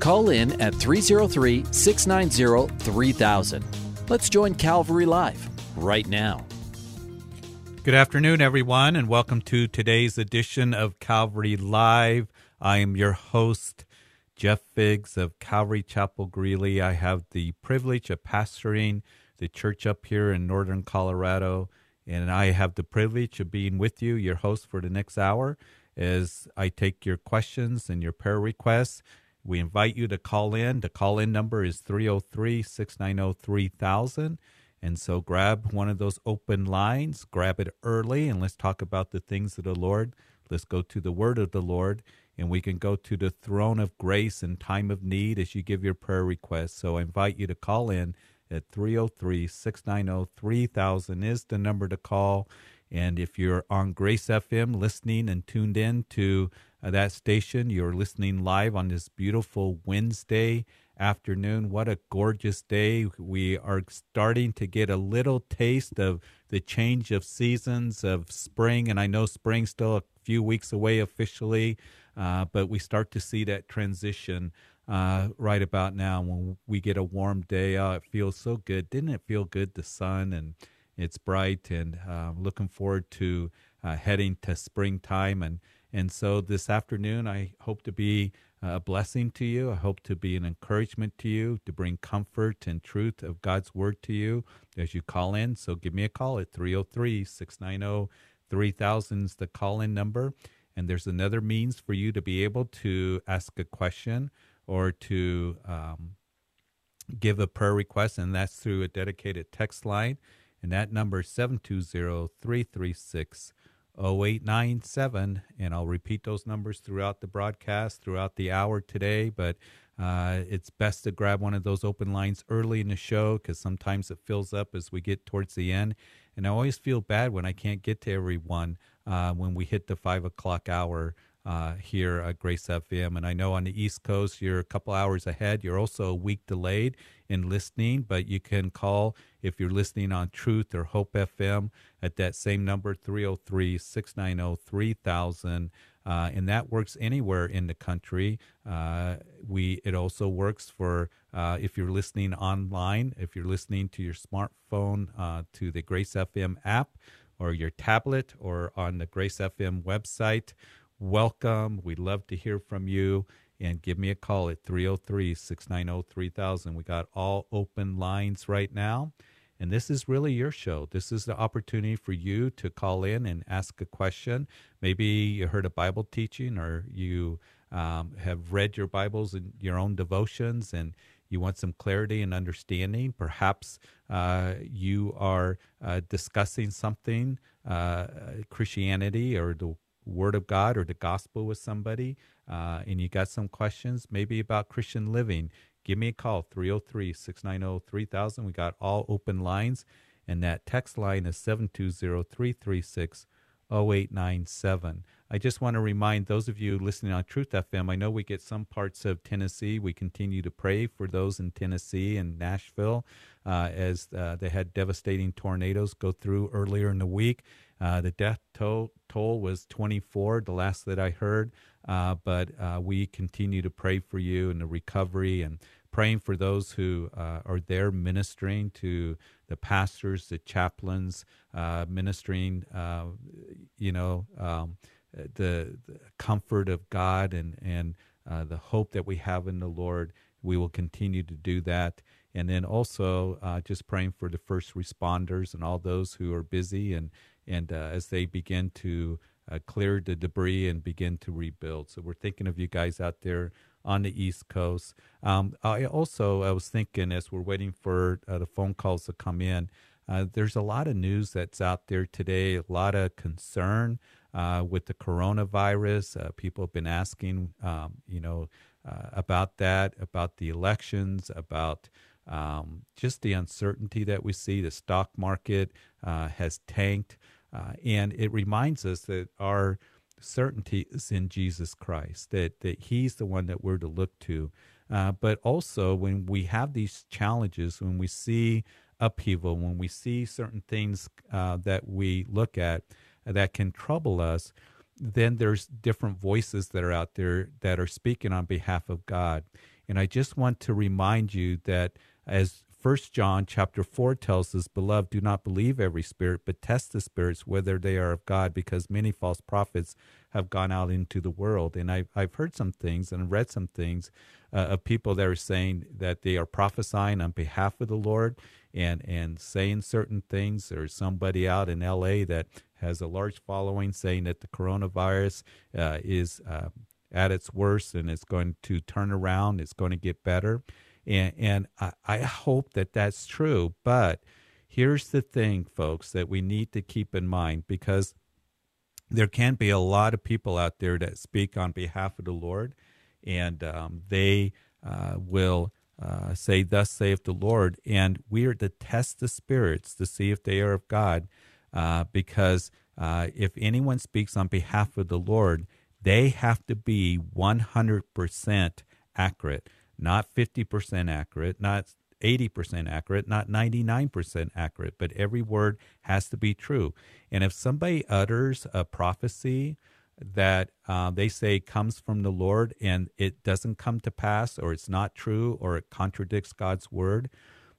Call in at 303 690 3000. Let's join Calvary Live right now. Good afternoon, everyone, and welcome to today's edition of Calvary Live. I am your host, Jeff Figs of Calvary Chapel Greeley. I have the privilege of pastoring the church up here in northern Colorado, and I have the privilege of being with you, your host for the next hour, as I take your questions and your prayer requests. We invite you to call in. The call in number is 303 690 3000. And so grab one of those open lines, grab it early, and let's talk about the things of the Lord. Let's go to the word of the Lord, and we can go to the throne of grace in time of need as you give your prayer request. So I invite you to call in at 303 690 3000 is the number to call. And if you're on Grace FM listening and tuned in to that station. You're listening live on this beautiful Wednesday afternoon. What a gorgeous day. We are starting to get a little taste of the change of seasons of spring. And I know spring's still a few weeks away officially, uh, but we start to see that transition. Uh, right about now, when we get a warm day, oh, it feels so good. Didn't it feel good? The sun and it's bright, and uh, looking forward to uh, heading to springtime and and so this afternoon, I hope to be a blessing to you. I hope to be an encouragement to you, to bring comfort and truth of God's word to you as you call in. So give me a call at 303 690 3000 is the call in number. And there's another means for you to be able to ask a question or to um, give a prayer request, and that's through a dedicated text line. And that number is 720 336 0897 and I'll repeat those numbers throughout the broadcast throughout the hour today but uh, it's best to grab one of those open lines early in the show because sometimes it fills up as we get towards the end. And I always feel bad when I can't get to everyone uh, when we hit the five o'clock hour uh, here at Grace FM. And I know on the East Coast, you're a couple hours ahead. You're also a week delayed in listening, but you can call if you're listening on Truth or Hope FM at that same number, 303 690 3000. Uh, and that works anywhere in the country. Uh, we it also works for uh, if you're listening online, if you're listening to your smartphone uh, to the Grace FM app, or your tablet, or on the Grace FM website, welcome. We'd love to hear from you. And give me a call at 303 690 3000. We got all open lines right now. And this is really your show. This is the opportunity for you to call in and ask a question. Maybe you heard a Bible teaching or you um, have read your Bibles and your own devotions and you want some clarity and understanding. Perhaps uh, you are uh, discussing something, uh, Christianity or the Word of God or the gospel with somebody, uh, and you got some questions, maybe about Christian living, give me a call 303 690 3000. We got all open lines, and that text line is 720 336 0897. I just want to remind those of you listening on Truth FM, I know we get some parts of Tennessee. We continue to pray for those in Tennessee and Nashville uh, as uh, they had devastating tornadoes go through earlier in the week. Uh, the death toll, toll was 24, the last that I heard. Uh, but uh, we continue to pray for you and the recovery and praying for those who uh, are there ministering to the pastors, the chaplains, uh, ministering, uh, you know, um, the, the, comfort of God and, and the hope that we have in the Lord. We will continue to do that. And then also just praying for the first responders and all those who are busy and and uh, as they begin to uh, clear the debris and begin to rebuild. So we're thinking of you guys out there on the East Coast. Um, I also I was thinking as we're waiting for uh, the phone calls to come in. Uh, there's a lot of news that's out there today. A lot of concern uh, with the coronavirus. Uh, people have been asking, um, you know, about that, about the elections, about um, just the uncertainty that we see. The stock market uh, has tanked, uh, and it reminds us that our certainty is in Jesus Christ, that, that He's the one that we're to look to. Uh, but also, when we have these challenges, when we see upheaval, when we see certain things uh, that we look at that can trouble us, then there's different voices that are out there that are speaking on behalf of God. And I just want to remind you that as First John chapter 4 tells us, Beloved, do not believe every spirit, but test the spirits whether they are of God, because many false prophets have gone out into the world. And I've, I've heard some things and read some things uh, of people that are saying that they are prophesying on behalf of the Lord and, and saying certain things. There's somebody out in LA that has a large following saying that the coronavirus uh, is uh, at its worst and it's going to turn around, it's going to get better. And, and I, I hope that that's true. But here's the thing, folks, that we need to keep in mind because there can be a lot of people out there that speak on behalf of the Lord, and um, they uh, will uh, say, Thus saith the Lord. And we are to test the spirits to see if they are of God, uh, because uh, if anyone speaks on behalf of the Lord, they have to be 100% accurate not 50% accurate, not 80% accurate, not 99% accurate, but every word has to be true. And if somebody utters a prophecy that uh, they say comes from the Lord and it doesn't come to pass, or it's not true, or it contradicts God's word,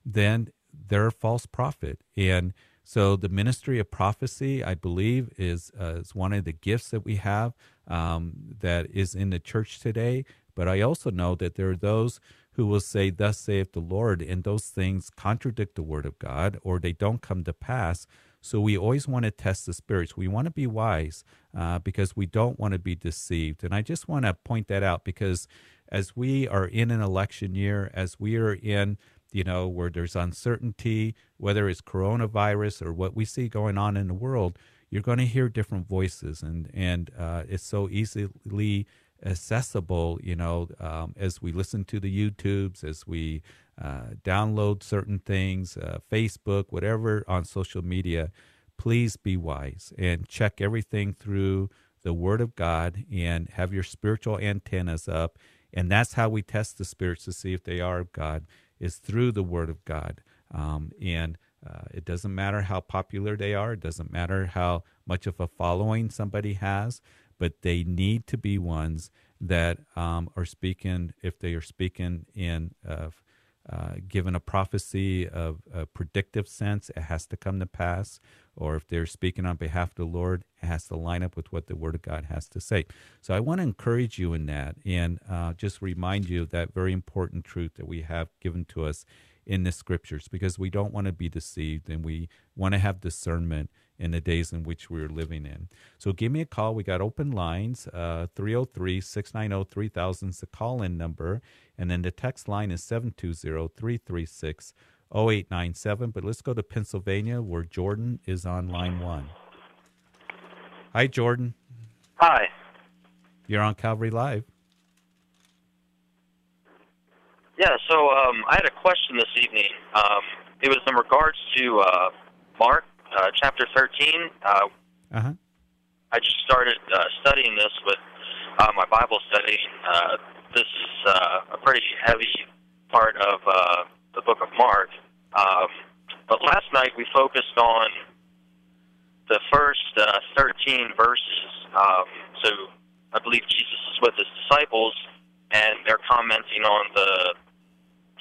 then they're a false prophet. And so the ministry of prophecy, I believe, is, uh, is one of the gifts that we have um, that is in the church today. But I also know that there are those who will say, Thus saith the Lord, and those things contradict the word of God or they don't come to pass. So we always want to test the spirits. We want to be wise uh, because we don't want to be deceived. And I just want to point that out because as we are in an election year, as we are in you know, where there's uncertainty, whether it's coronavirus or what we see going on in the world, you're going to hear different voices, and and uh, it's so easily accessible, you know, um, as we listen to the YouTubes, as we uh, download certain things, uh, Facebook, whatever on social media, please be wise and check everything through the Word of God and have your spiritual antennas up. And that's how we test the spirits to see if they are of God, is through the Word of God. Um, and uh, it doesn't matter how popular they are, it doesn't matter how much of a following somebody has but they need to be ones that um, are speaking, if they are speaking in uh, uh, given a prophecy of a predictive sense, it has to come to pass. Or if they're speaking on behalf of the Lord, it has to line up with what the Word of God has to say. So I want to encourage you in that and uh, just remind you of that very important truth that we have given to us in the scriptures because we don't want to be deceived and we want to have discernment in the days in which we're living in. So give me a call. We got open lines. Uh, 303 690 3000 is the call in number. And then the text line is 720 336 0897. But let's go to Pennsylvania where Jordan is on line one. Hi, Jordan. Hi. You're on Calvary Live. Yeah, so um, I had a question this evening. Um, it was in regards to uh, Mark uh, chapter 13. Uh, uh-huh. I just started uh, studying this with uh, my Bible study. Uh, this is uh, a pretty heavy part of uh, the book of Mark. Um, but last night we focused on the first uh, 13 verses. Um, so I believe Jesus is with his disciples, and they're commenting on the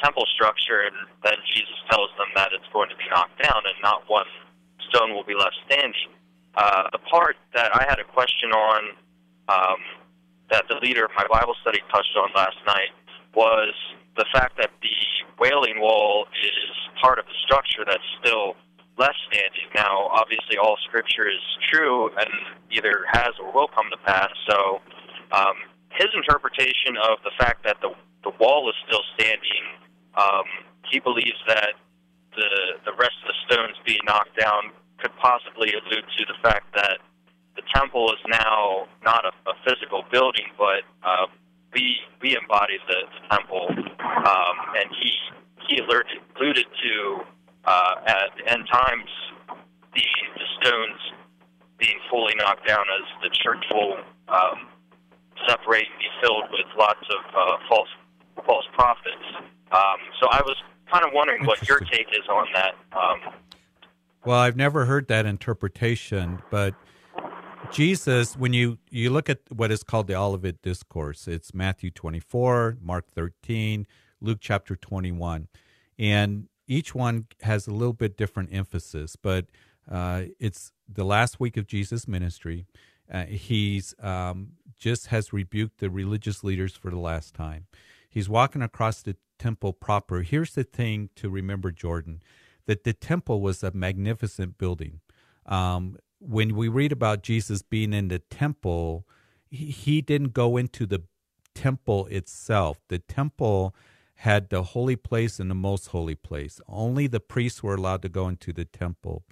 temple structure, and then Jesus tells them that it's going to be knocked down, and not one stone will be left standing. Uh, the part that I had a question on um, that the leader of my Bible study touched on last night was the fact that the wailing wall is part of the structure that's still left standing. Now, obviously, all Scripture is true and either has or will come to pass. So, um, his interpretation of the fact that the the wall is still standing, um, he believes that the the rest of the stones being knocked down could possibly allude to the fact that the temple is now not a, a physical building, but uh, we we embodied the, the temple, um, and he he alluded, alluded to uh, at the end times the, the stones being fully knocked down as the church will um, separate and be filled with lots of uh, false false prophets. Um, so I was kind of wondering what your take is on that. Um, well, I've never heard that interpretation, but Jesus, when you, you look at what is called the Olivet Discourse, it's Matthew 24, Mark 13, Luke chapter 21. And each one has a little bit different emphasis, but uh, it's the last week of Jesus' ministry. Uh, he's um, just has rebuked the religious leaders for the last time. He's walking across the temple proper. Here's the thing to remember, Jordan, that the temple was a magnificent building. Um, when we read about Jesus being in the temple, he, he didn't go into the temple itself. The temple had the holy place and the most holy place. Only the priests were allowed to go into the temple.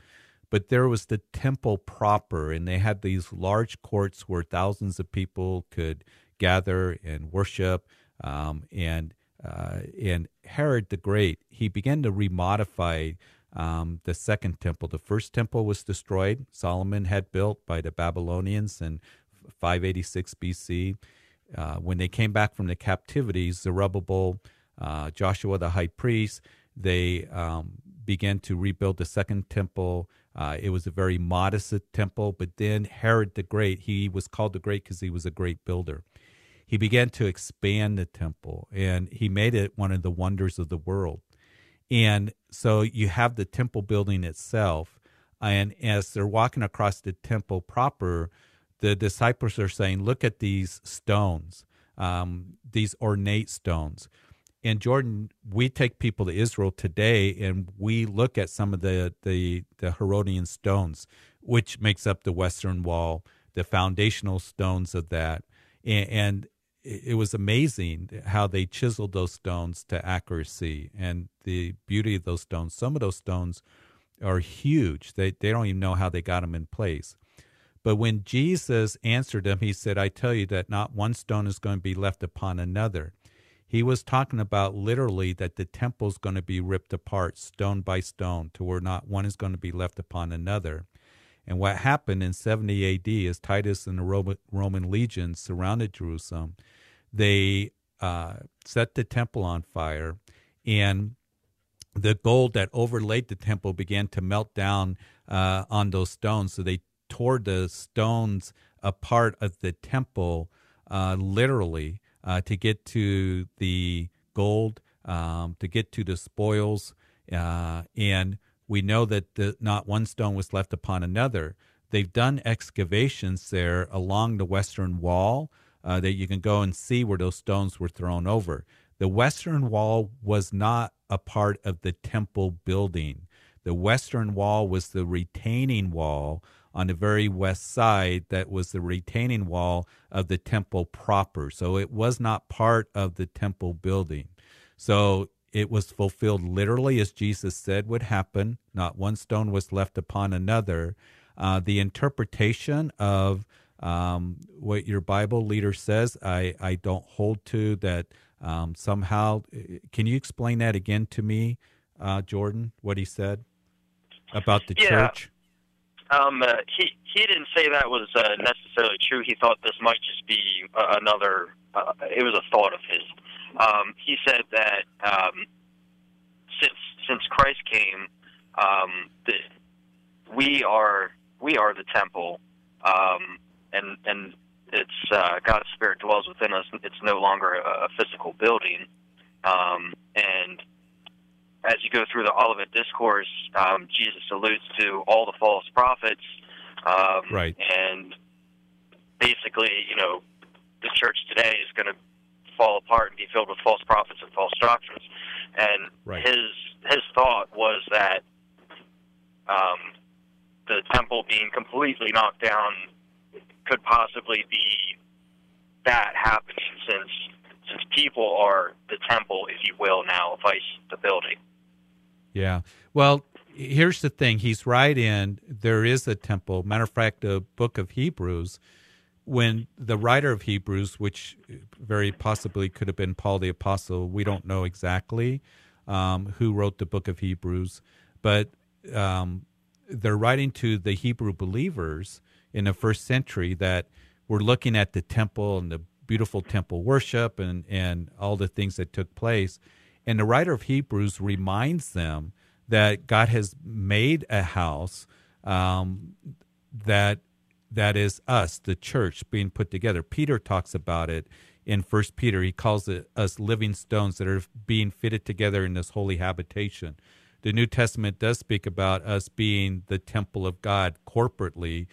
But there was the temple proper, and they had these large courts where thousands of people could gather and worship. Um, and uh, and Herod the Great, he began to remodify um, the second temple. The first temple was destroyed. Solomon had built by the Babylonians in 586 BC. Uh, when they came back from the captivity, Zerubbabel, uh, Joshua the high priest, they um, began to rebuild the second temple. Uh, it was a very modest temple, but then Herod the Great, he was called the Great because he was a great builder. He began to expand the temple and he made it one of the wonders of the world. And so you have the temple building itself. And as they're walking across the temple proper, the disciples are saying, Look at these stones, um, these ornate stones. And Jordan, we take people to Israel today and we look at some of the, the, the Herodian stones, which makes up the Western Wall, the foundational stones of that. And, and it was amazing how they chiseled those stones to accuracy and the beauty of those stones. Some of those stones are huge. They they don't even know how they got them in place. But when Jesus answered them, he said, "I tell you that not one stone is going to be left upon another." He was talking about literally that the temple is going to be ripped apart stone by stone to where not one is going to be left upon another. And what happened in 70 AD is Titus and the Roman, legions surrounded Jerusalem, they uh, set the temple on fire, and the gold that overlaid the temple began to melt down uh, on those stones. So they tore the stones apart of the temple uh, literally uh, to get to the gold, um, to get to the spoils. Uh, and we know that the, not one stone was left upon another. They've done excavations there along the western wall uh, that you can go and see where those stones were thrown over. The western wall was not a part of the temple building. The western wall was the retaining wall on the very west side that was the retaining wall of the temple proper. So it was not part of the temple building. So it was fulfilled literally as Jesus said would happen. Not one stone was left upon another. Uh, the interpretation of um, what your Bible leader says, I, I don't hold to that um, somehow. Can you explain that again to me, uh, Jordan, what he said about the yeah. church? Um, uh, he he didn't say that was uh, necessarily true. He thought this might just be uh, another. Uh, it was a thought of his. Um, he said that um, since since Christ came, um, that we are we are the temple, um, and and it's uh, God's Spirit dwells within us. It's no longer a, a physical building, um, and as you go through the Olivet Discourse, um, Jesus alludes to all the false prophets, um, right? And basically, you know, the church today is going to fall apart and be filled with false prophets and false doctrines. And right. his his thought was that um, the temple being completely knocked down could possibly be that happening since since people are the temple, if you will, now, vice the building. Yeah. Well, here's the thing. He's right in there is a temple. Matter of fact, the book of Hebrews when the writer of Hebrews, which very possibly could have been Paul the Apostle, we don't know exactly um, who wrote the book of Hebrews, but um, they're writing to the Hebrew believers in the first century that were looking at the temple and the beautiful temple worship and, and all the things that took place. And the writer of Hebrews reminds them that God has made a house um, that that is us, the church, being put together. Peter talks about it in First Peter. He calls it us living stones that are being fitted together in this holy habitation. The New Testament does speak about us being the temple of God corporately,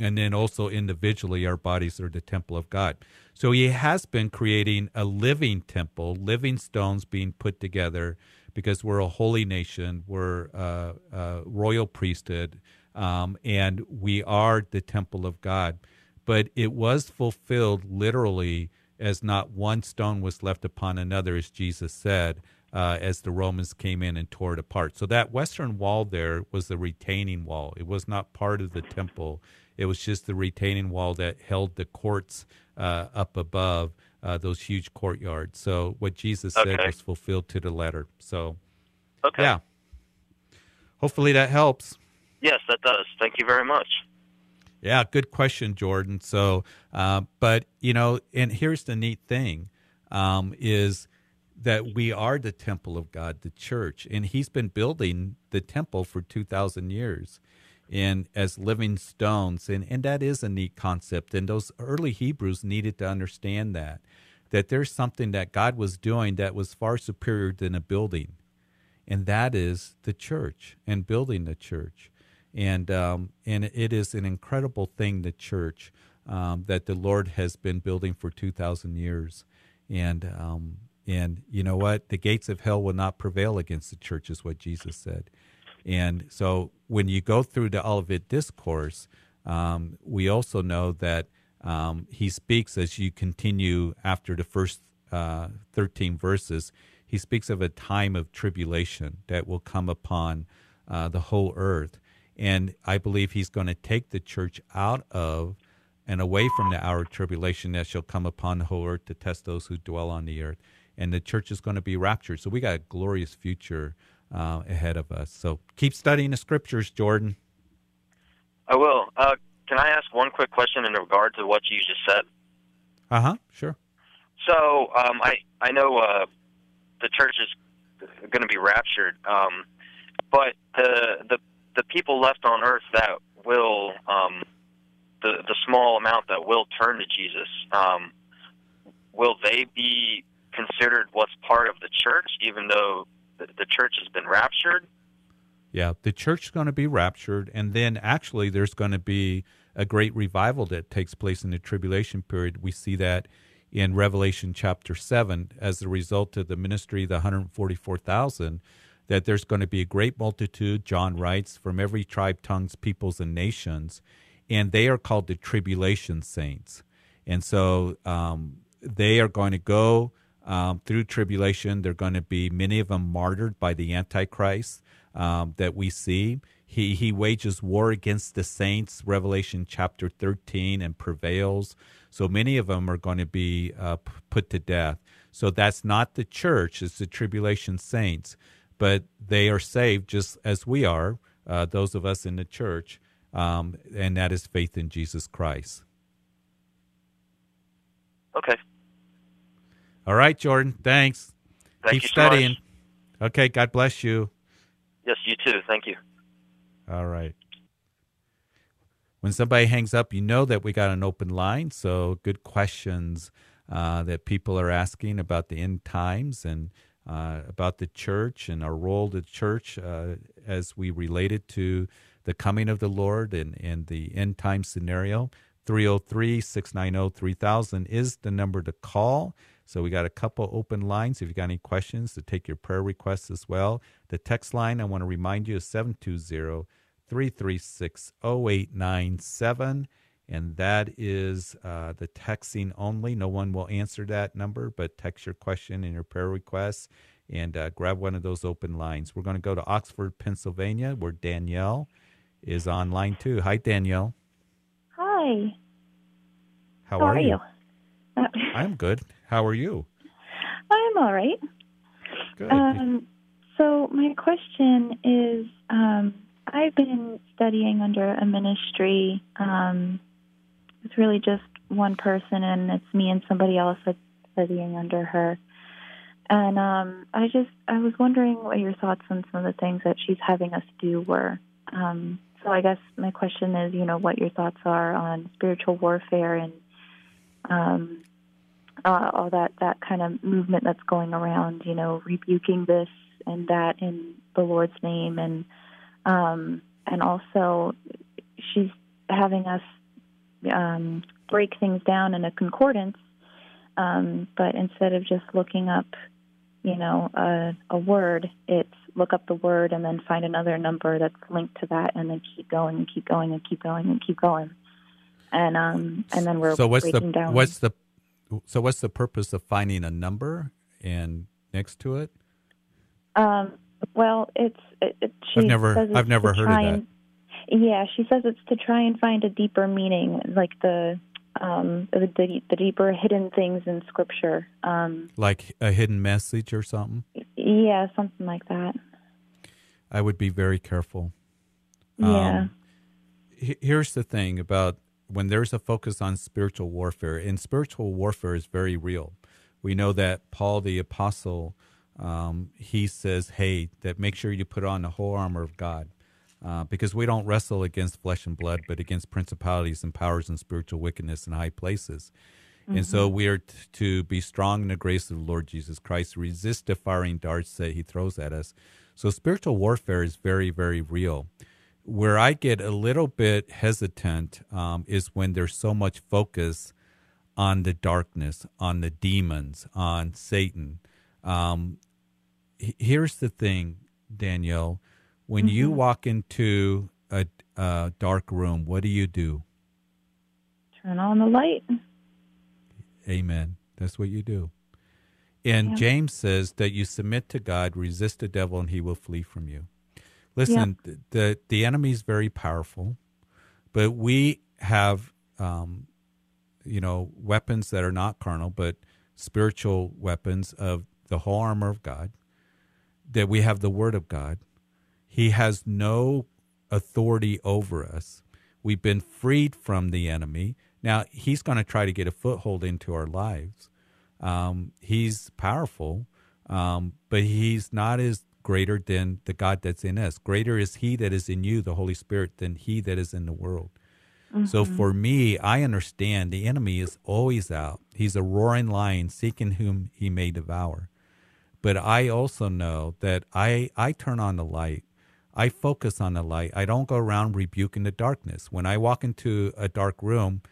and then also individually, our bodies are the temple of God. So he has been creating a living temple, living stones being put together because we're a holy nation, we're a, a royal priesthood, um, and we are the temple of God. But it was fulfilled literally as not one stone was left upon another, as Jesus said, uh, as the Romans came in and tore it apart. So that western wall there was the retaining wall. It was not part of the temple. It was just the retaining wall that held the courts uh, up above uh, those huge courtyards. So what Jesus okay. said was fulfilled to the letter. So, okay. yeah. Hopefully that helps. Yes, that does. Thank you very much. Yeah, good question, Jordan. So, uh, but you know, and here's the neat thing: um, is that we are the temple of God, the church, and He's been building the temple for two thousand years and as living stones and and that is a neat concept and those early hebrews needed to understand that that there's something that god was doing that was far superior than a building and that is the church and building the church and um, and it is an incredible thing the church um, that the lord has been building for 2000 years. And um, and you know what? The gates of hell will not prevail against the church is what jesus said. And so when you go through the Olivet Discourse, um, we also know that um, he speaks as you continue after the first uh, 13 verses, he speaks of a time of tribulation that will come upon uh, the whole earth. And I believe he's going to take the church out of and away from the hour of tribulation that shall come upon the whole earth to test those who dwell on the earth. And the church is going to be raptured. So we got a glorious future uh, ahead of us. So keep studying the scriptures, Jordan. I will. Uh, can I ask one quick question in regard to what you just said? Uh huh. Sure. So um, I I know uh, the church is going to be raptured, um, but the the the people left on earth that will um, the the small amount that will turn to Jesus, um, will they be considered what's part of the church, even though the, the church has been raptured. Yeah, the church is going to be raptured, and then actually there's going to be a great revival that takes place in the tribulation period. We see that in Revelation chapter 7 as a result of the ministry of the 144,000 that there's going to be a great multitude, John writes, from every tribe, tongues, peoples, and nations, and they are called the tribulation saints. And so um, they are going to go um, through tribulation. They're going to be many of them martyred by the Antichrist um, that we see. He he wages war against the saints, Revelation chapter thirteen, and prevails. So many of them are going to be uh, put to death. So that's not the church; it's the tribulation saints, but they are saved just as we are. Uh, those of us in the church, um, and that is faith in Jesus Christ. Okay. All right, Jordan. Thanks. Thank Keep studying. So okay. God bless you. Yes, you too. Thank you. All right. When somebody hangs up, you know that we got an open line. So good questions uh, that people are asking about the end times and uh, about the church and our role to the church uh, as we relate it to the coming of the Lord and, and the end time scenario. 303 690 3000 is the number to call. So we got a couple open lines. If you got any questions, to take your prayer requests as well. The text line, I want to remind you, is 720 336 0897. And that is uh, the texting only. No one will answer that number, but text your question and your prayer requests and uh, grab one of those open lines. We're going to go to Oxford, Pennsylvania, where Danielle is on line two. Hi, Danielle. Hi. How, How are, are you? you? I'm good. How are you? I'm all right. Good. Um, so my question is, um, I've been studying under a ministry. Um, it's really just one person, and it's me and somebody else that's studying under her. And um, I just, I was wondering what your thoughts on some of the things that she's having us do were. Um, so I guess my question is, you know, what your thoughts are on spiritual warfare and um, uh, all that that kind of movement that's going around, you know, rebuking this and that in the Lord's name, and um, and also she's having us um, break things down in a concordance, um, but instead of just looking up, you know, a, a word, it's look up the word and then find another number that's linked to that, and then keep going and keep going and keep going and keep going, and um, and then we're so what's the down. what's the so what's the purpose of finding a number and next to it? Um, well, it's it, it, she I've never- I've never heard of that. Yeah, she says it's to try and find a deeper meaning, like the um, the, the the deeper hidden things in Scripture. Um, Like a hidden message or something? yeah, something like that. I would be very careful. Yeah. Um, he- here's the thing about when there's a focus on spiritual warfare, and spiritual warfare is very real. We know that Paul the apostle, um, he says, "Hey, that make sure you put on the whole armor of God." Uh, because we don't wrestle against flesh and blood, but against principalities and powers and spiritual wickedness in high places. And so we are t- to be strong in the grace of the Lord Jesus Christ, resist the firing darts that he throws at us. So spiritual warfare is very, very real. Where I get a little bit hesitant um, is when there's so much focus on the darkness, on the demons, on Satan. Um, here's the thing, Danielle. When you walk into a, a dark room, what do you do? Turn on the light. Amen. That's what you do. And Yeah. James says that you submit to God, resist the devil, and he will flee from you. Listen, th- the the enemy is very powerful, but we have, um, you know, weapons that are not carnal, but spiritual weapons of the whole armor of God. That we have the Word of God. He has no authority over us. We've been freed from the enemy. Now he's going to try to get a foothold into our lives. Um, he's powerful, um, but he's not as greater than the God that's in us. Greater is He that is in you, the Holy Spirit, than He that is in the world. So for me, I understand the enemy is always out. He's a roaring lion seeking whom he may devour. But I also know that I, I turn on the light. I focus on the light. I don't go around rebuking the darkness. When I walk into a dark room,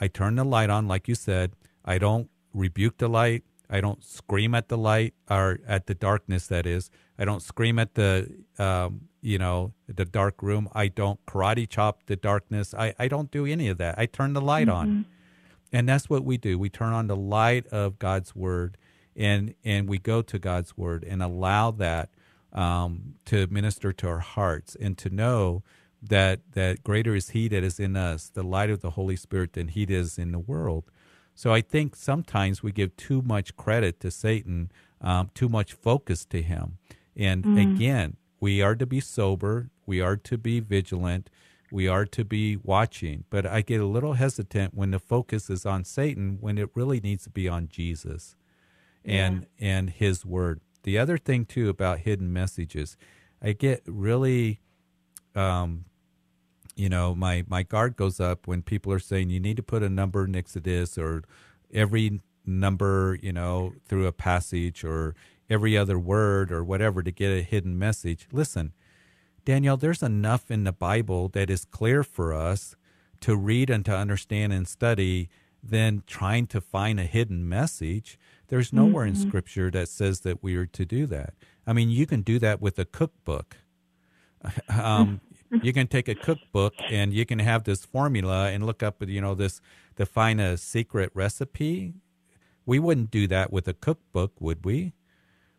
I turn the light on, like you said. I don't rebuke the light. I don't scream at the light or at the darkness. That is, I don't scream at the, um, you know, the dark room. I don't karate chop the darkness. I, I don't do any of that. I turn the light on, and that's what we do. We turn on the light of God's word, and and we go to God's word and allow that um, to minister to our hearts and to know that that greater is He that is in us, the light of the Holy Spirit, than He that is in the world. So I think sometimes we give too much credit to Satan, um, too much focus to him. And again, we are to be sober, we are to be vigilant, we are to be watching. But I get a little hesitant when the focus is on Satan when it really needs to be on Jesus and and his word. The other thing too about hidden messages, I get really um you know, my my guard goes up when people are saying you need to put a number next to this or every number, you know, through a passage or every other word or whatever to get a hidden message. Listen, Danielle, there's enough in the Bible that is clear for us to read and to understand and study than trying to find a hidden message. There's nowhere in Scripture that says that we are to do that. I mean, you can do that with a cookbook. Um, you can take a cookbook and you can have this formula and look up, you know, this to find a secret recipe. We wouldn't do that with a cookbook, would we?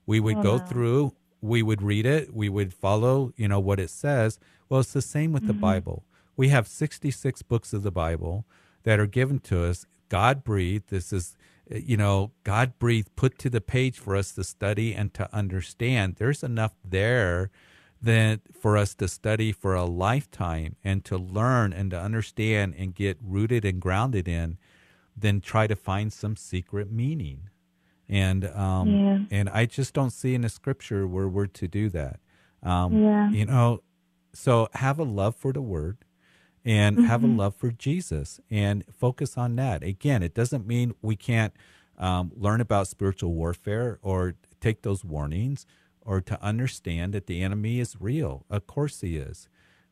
We would go through, we would read it, we would follow, you know, what it says. Well, it's the same with the Bible. We have 66 books of the Bible that are given to us God breathed. This is, you know, God breathed, put to the page for us to study and to understand. There's enough there that for us to study for a lifetime and to learn and to understand and get rooted and grounded in then try to find some secret meaning. And um, yeah. and I just don't see in the scripture where we're to do that. Um, yeah. You know, so have a love for the word and mm-hmm. have a mm-hmm. love for Jesus and focus on that. Again, it doesn't mean we can't um, learn about spiritual warfare or take those warnings or to understand that the enemy is real. Of course he is.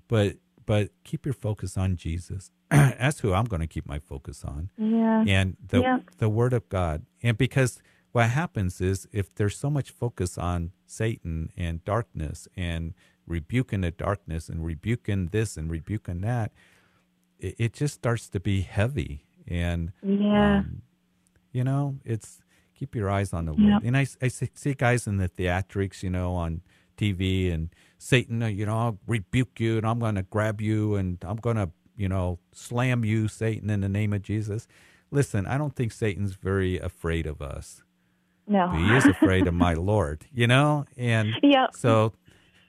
But but keep your focus on Jesus. That's who I'm going to keep my focus on. Yeah. And the yeah. the word of God. And because what happens is if there's so much focus on Satan and darkness and rebuking the darkness and rebuking this and rebuking that, it, it just starts to be heavy. And yeah, um, you know, it's keep your eyes on the Lord. Yep. And I, I see guys in the theatrics, you know, on TV and Satan, uh, you know, I'll rebuke you and I'm going to grab you and I'm going to, you know, slam you, Satan, in the name of Jesus. Listen, I don't think Satan's very afraid of us. No. He is afraid of my Lord, you know? And yep. so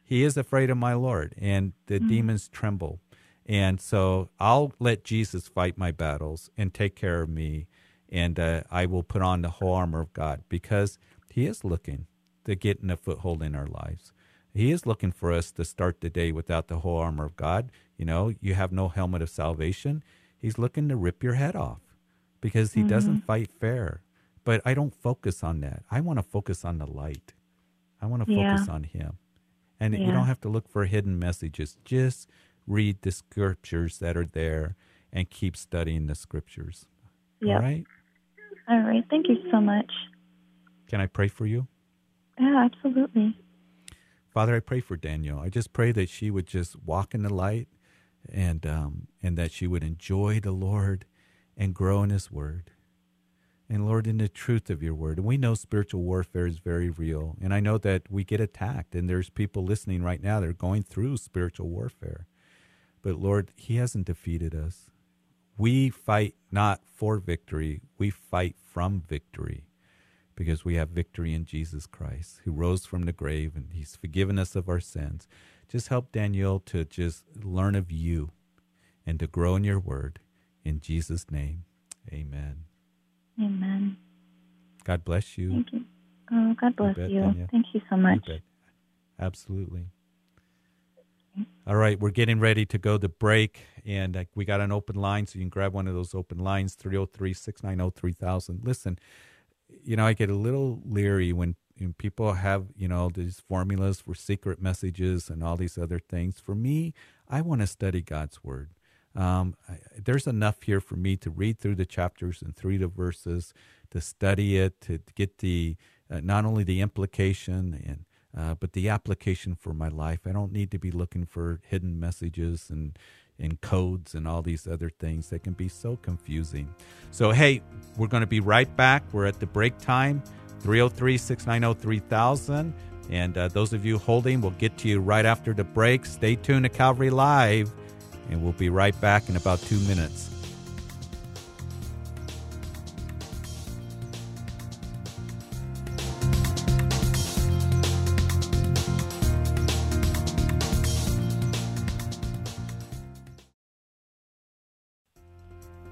he is afraid of my Lord and the mm-hmm. demons tremble. And so I'll let Jesus fight my battles and take care of me and uh, I will put on the whole armor of God because He is looking to get in a foothold in our lives. He is looking for us to start the day without the whole armor of God. You know, you have no helmet of salvation. He's looking to rip your head off because He mm-hmm. doesn't fight fair. But I don't focus on that. I want to focus on the light. I want to focus yeah. on Him. And yeah. you don't have to look for hidden messages. Just read the scriptures that are there and keep studying the scriptures. Yep. All right? All right. Thank you so much. Can I pray for you? Yeah, absolutely. Father, I pray for Daniel. I just pray that she would just walk in the light and um, and that she would enjoy the Lord and grow in His Word. And Lord, in the truth of your word. And we know spiritual warfare is very real. And I know that we get attacked, and there's people listening right now that are going through spiritual warfare. But Lord, He hasn't defeated us. We fight not for victory, we fight from victory because we have victory in Jesus Christ, who rose from the grave and he's forgiven us of our sins. Just help Danielle to just learn of you and to grow in your word. In Jesus' name, amen. Amen. God bless you. Thank you. Oh, God bless you. you. Thank you so much. You Absolutely. All right, we're getting ready to go to break, and uh, we got an open line, so you can grab one of those open lines 303 690 3000. Listen, you know, I get a little leery when, when people have, you know, these formulas for secret messages and all these other things. For me, I want to study God's Word. Um, I, there's enough here for me to read through the chapters and through the verses, to study it, to get the uh, not only the implication and uh, but the application for my life. I don't need to be looking for hidden messages and and codes and all these other things that can be so confusing. So, hey, we're going to be right back. We're at the break time 303 690 3000. And uh, those of you holding, we'll get to you right after the break. Stay tuned to Calvary Live, and we'll be right back in about two minutes.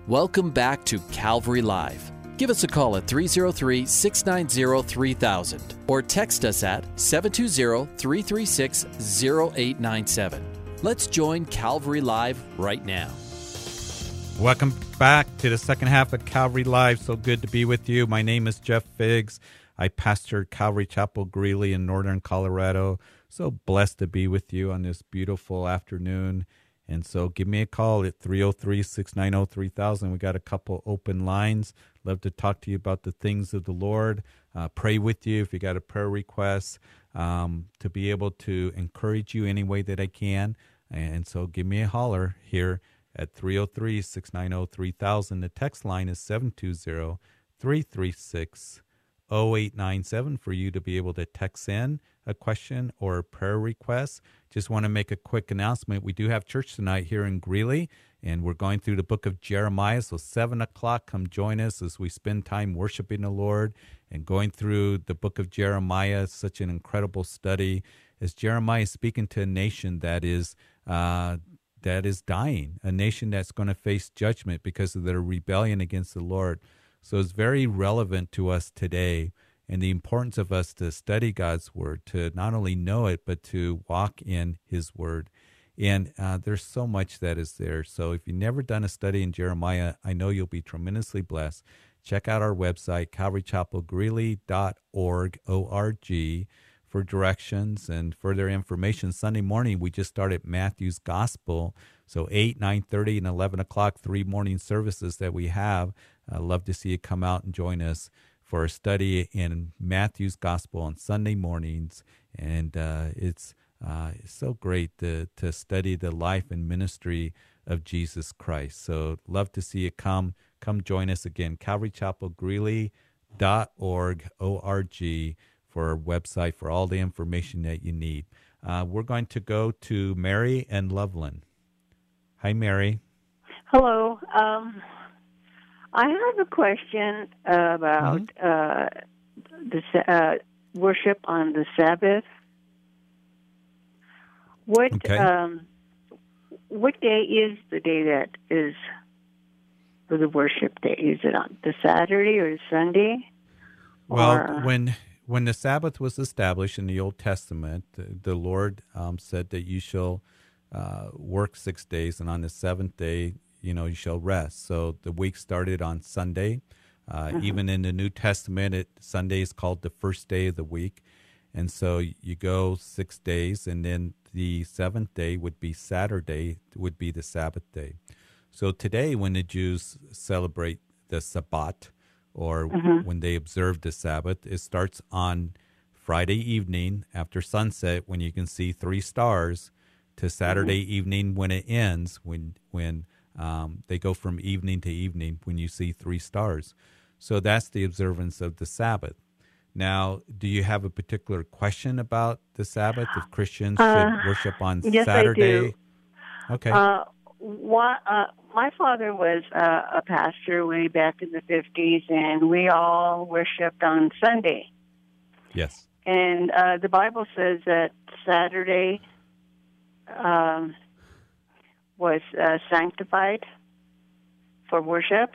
Welcome back to Calvary Live. Give us a call at 303 690 3000 or text us at 720 336 0897. Let's join Calvary Live right now. Welcome back to the second half of Calvary Live. So good to be with you. My name is Jeff Figs. I pastor Calvary Chapel Greeley in northern Colorado. So blessed to be with you on this beautiful afternoon. And so give me a call at 303 690 3000. We got a couple open lines. Love to talk to you about the things of the Lord, uh, pray with you if you got a prayer request, um, to be able to encourage you any way that I can. And so give me a holler here at 303 690 3000. The text line is 720 336 0897 for you to be able to text in a question or a prayer request. Just want to make a quick announcement. We do have church tonight here in Greeley, and we're going through the book of Jeremiah. So, 7 o'clock, come join us as we spend time worshiping the Lord and going through the book of Jeremiah. Such an incredible study as Jeremiah is speaking to a nation that is. Uh, that is dying, a nation that's going to face judgment because of their rebellion against the Lord. So it's very relevant to us today and the importance of us to study God's word, to not only know it, but to walk in his word. And uh, there's so much that is there. So if you've never done a study in Jeremiah, I know you'll be tremendously blessed. Check out our website, calvarychapelgreeley.org, O-R-G, for directions and further information. Sunday morning, we just started Matthew's Gospel. So 8, 9.30, and 11 o'clock, three morning services that we have. I'd love to see you come out and join us for a study in Matthew's Gospel on Sunday mornings. And uh, it's, uh, it's so great to, to study the life and ministry of Jesus Christ. So love to see you come. Come join us again. CalvaryChapelGreeley.org, O-R-G for our website for all the information that you need. Uh, we're going to go to Mary and Loveland. Hi, Mary. Hello. Um, I have a question about mm-hmm. uh, the uh, worship on the Sabbath. What okay. um, what day is the day that is for the worship day? Is it on the Saturday or Sunday? Well, or, when when the Sabbath was established in the Old Testament, the, the Lord um, said that you shall uh, work six days, and on the seventh day, you know, you shall rest. So the week started on Sunday. Uh, mm-hmm. Even in the New Testament, it, Sunday is called the first day of the week, and so you go six days, and then the seventh day would be Saturday, would be the Sabbath day. So today, when the Jews celebrate the Sabbat, or mm-hmm. when they observe the Sabbath. It starts on Friday evening after sunset when you can see three stars to Saturday mm-hmm. evening when it ends when when um, they go from evening to evening when you see three stars. So that's the observance of the Sabbath. Now, do you have a particular question about the Sabbath? If Christians uh, should worship on yes, Saturday? I do. Okay. Uh, uh, my father was uh, a pastor way back in the 50s, and we all worshiped on Sunday. Yes. And uh, the Bible says that Saturday um, was uh, sanctified for worship.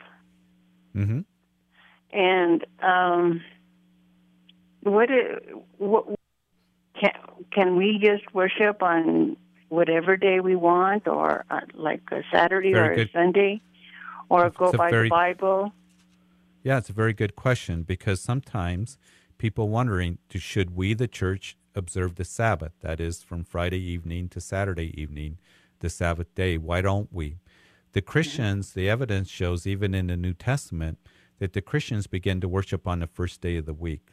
Mm-hmm. And um, what, what can can we just worship on whatever day we want, or uh, like a Saturday very or good. a Sunday, or go by very, the Bible? Yeah, it's a very good question because sometimes people wondering, should we, the church, observe the Sabbath? That is, from Friday evening to Saturday evening, the Sabbath day. Why don't we? The Christians, the evidence shows, even in the New Testament, that the Christians begin to worship on the first day of the week.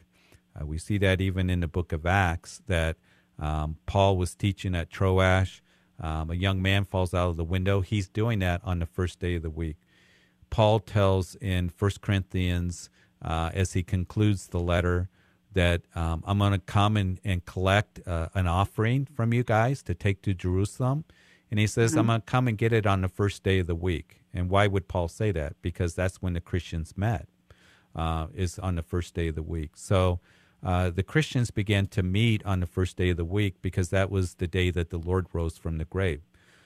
Uh, we see that even in the book of Acts, that um, Paul was teaching at Troas. Um, a young man falls out of the window. He's doing that on the first day of the week. Paul tells in 1 Corinthians, uh, as he concludes the letter, that um, I'm going to come and, and collect uh, an offering from you guys to take to Jerusalem. And he says, mm-hmm. I'm going to come and get it on the first day of the week. And why would Paul say that? Because that's when the Christians met, uh, is on the first day of the week. So uh, the Christians began to meet on the first day of the week because that was the day that the Lord rose from the grave.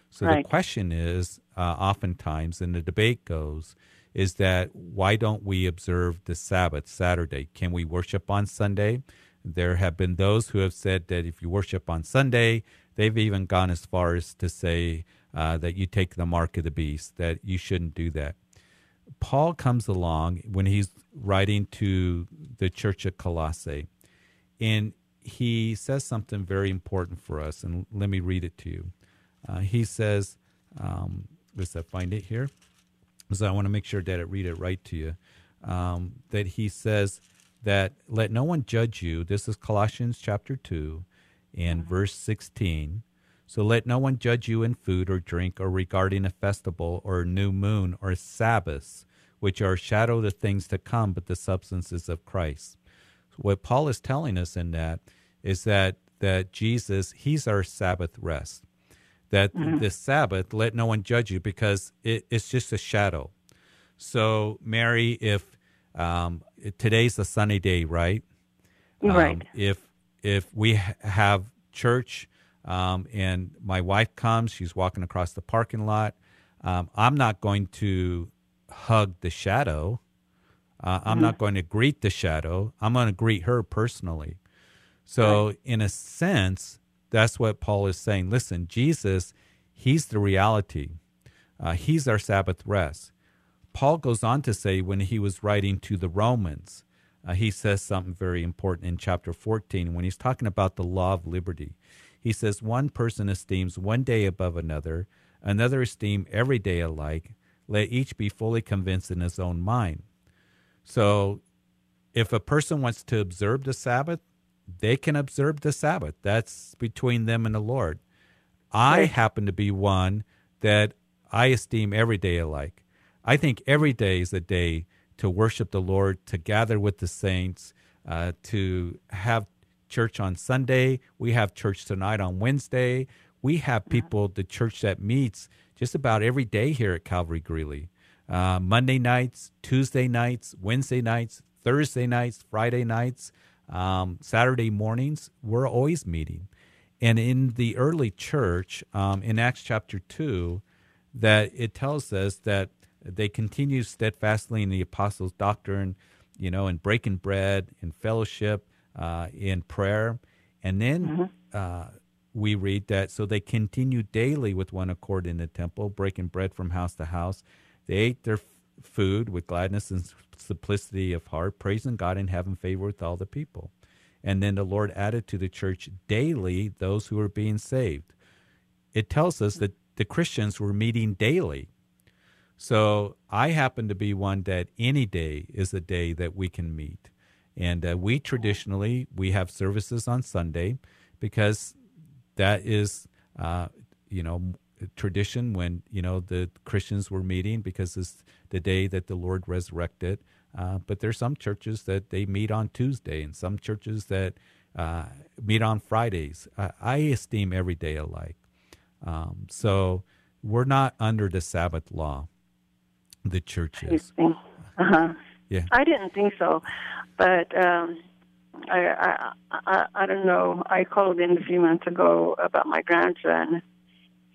So right. the question is, uh, oftentimes, and the debate goes, is that why don't we observe the Sabbath, Saturday? Can we worship on Sunday? There have been those who have said that if you worship on Sunday, they've even gone as far as to say uh, that you take the mark of the beast, that you shouldn't do that. Paul comes along when he's writing to the church at Colossae, and he says something very important for us. And let me read it to you. Uh, he says, um, let's find it here, because I want to make sure that I read it right to you. Um, that he says that let no one judge you. This is Colossians chapter 2 and verse 16 so let no one judge you in food or drink or regarding a festival or a new moon or Sabbaths, which are a shadow of the things to come, but the substances of Christ. What Paul is telling us in that is that that Jesus, he's our Sabbath rest. That mm-hmm. the Sabbath, let no one judge you because it, it's just a shadow. So, Mary, if um, today's a sunny day, right? Um, right. If if we have church um, and my wife comes, she's walking across the parking lot. Um, I'm not going to hug the shadow. Uh, I'm mm-hmm. not going to greet the shadow. I'm going to greet her personally. So, right. in a sense, that's what Paul is saying. Listen, Jesus, he's the reality. Uh, he's our Sabbath rest. Paul goes on to say when he was writing to the Romans, uh, he says something very important in chapter 14 when he's talking about the law of liberty. He says, One person esteems one day above another, another esteem every day alike. Let each be fully convinced in his own mind. So, if a person wants to observe the Sabbath, they can observe the Sabbath. That's between them and the Lord. I happen to be one that I esteem every day alike. I think every day is a day to worship the Lord, to gather with the saints, uh, to have church on Sunday. We have church tonight on Wednesday. We have people, the church that meets just about every day here at Calvary Greeley. Uh, Monday nights, Tuesday nights, Wednesday nights, Thursday nights, Friday nights, um, Saturday mornings. We're always meeting. And in the early church, um, in Acts chapter 2, that it tells us that they continue steadfastly in the apostles' doctrine, you know, in breaking bread, in fellowship, uh, in prayer. And then mm-hmm. uh, we read that so they continued daily with one accord in the temple, breaking bread from house to house. They ate their f- food with gladness and simplicity of heart, praising God and having favor with all the people. And then the Lord added to the church daily those who were being saved. It tells us that the Christians were meeting daily. So I happen to be one that any day is a day that we can meet. And uh, we traditionally we have services on Sunday because that is uh, you know tradition when you know the Christians were meeting because it's the day that the Lord resurrected. Uh, but there's some churches that they meet on Tuesday, and some churches that uh, meet on Fridays. I, I, esteem every day alike. Um, so we're not under the Sabbath law. The churches. Uh-huh. Yeah. I didn't think so. But um, I, I, I, I don't know. I called in a few months ago about my grandson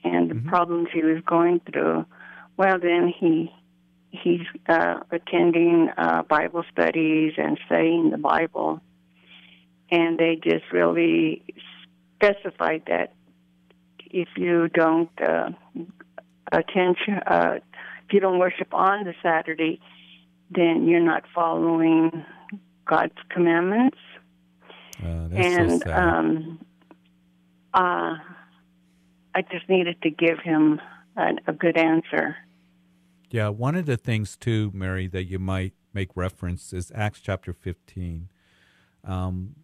and the mm-hmm. problems he was going through. Well, then he he's uh, attending uh, Bible studies and studying the Bible, and they just really specified that if you don't uh, attend, uh, if you don't worship on the Saturday, then you're not following God's commandments. Uh, and so um, uh, I just needed to give him a, a good answer. Yeah, one of the things too, Mary, that you might make reference is Acts chapter 15. Um,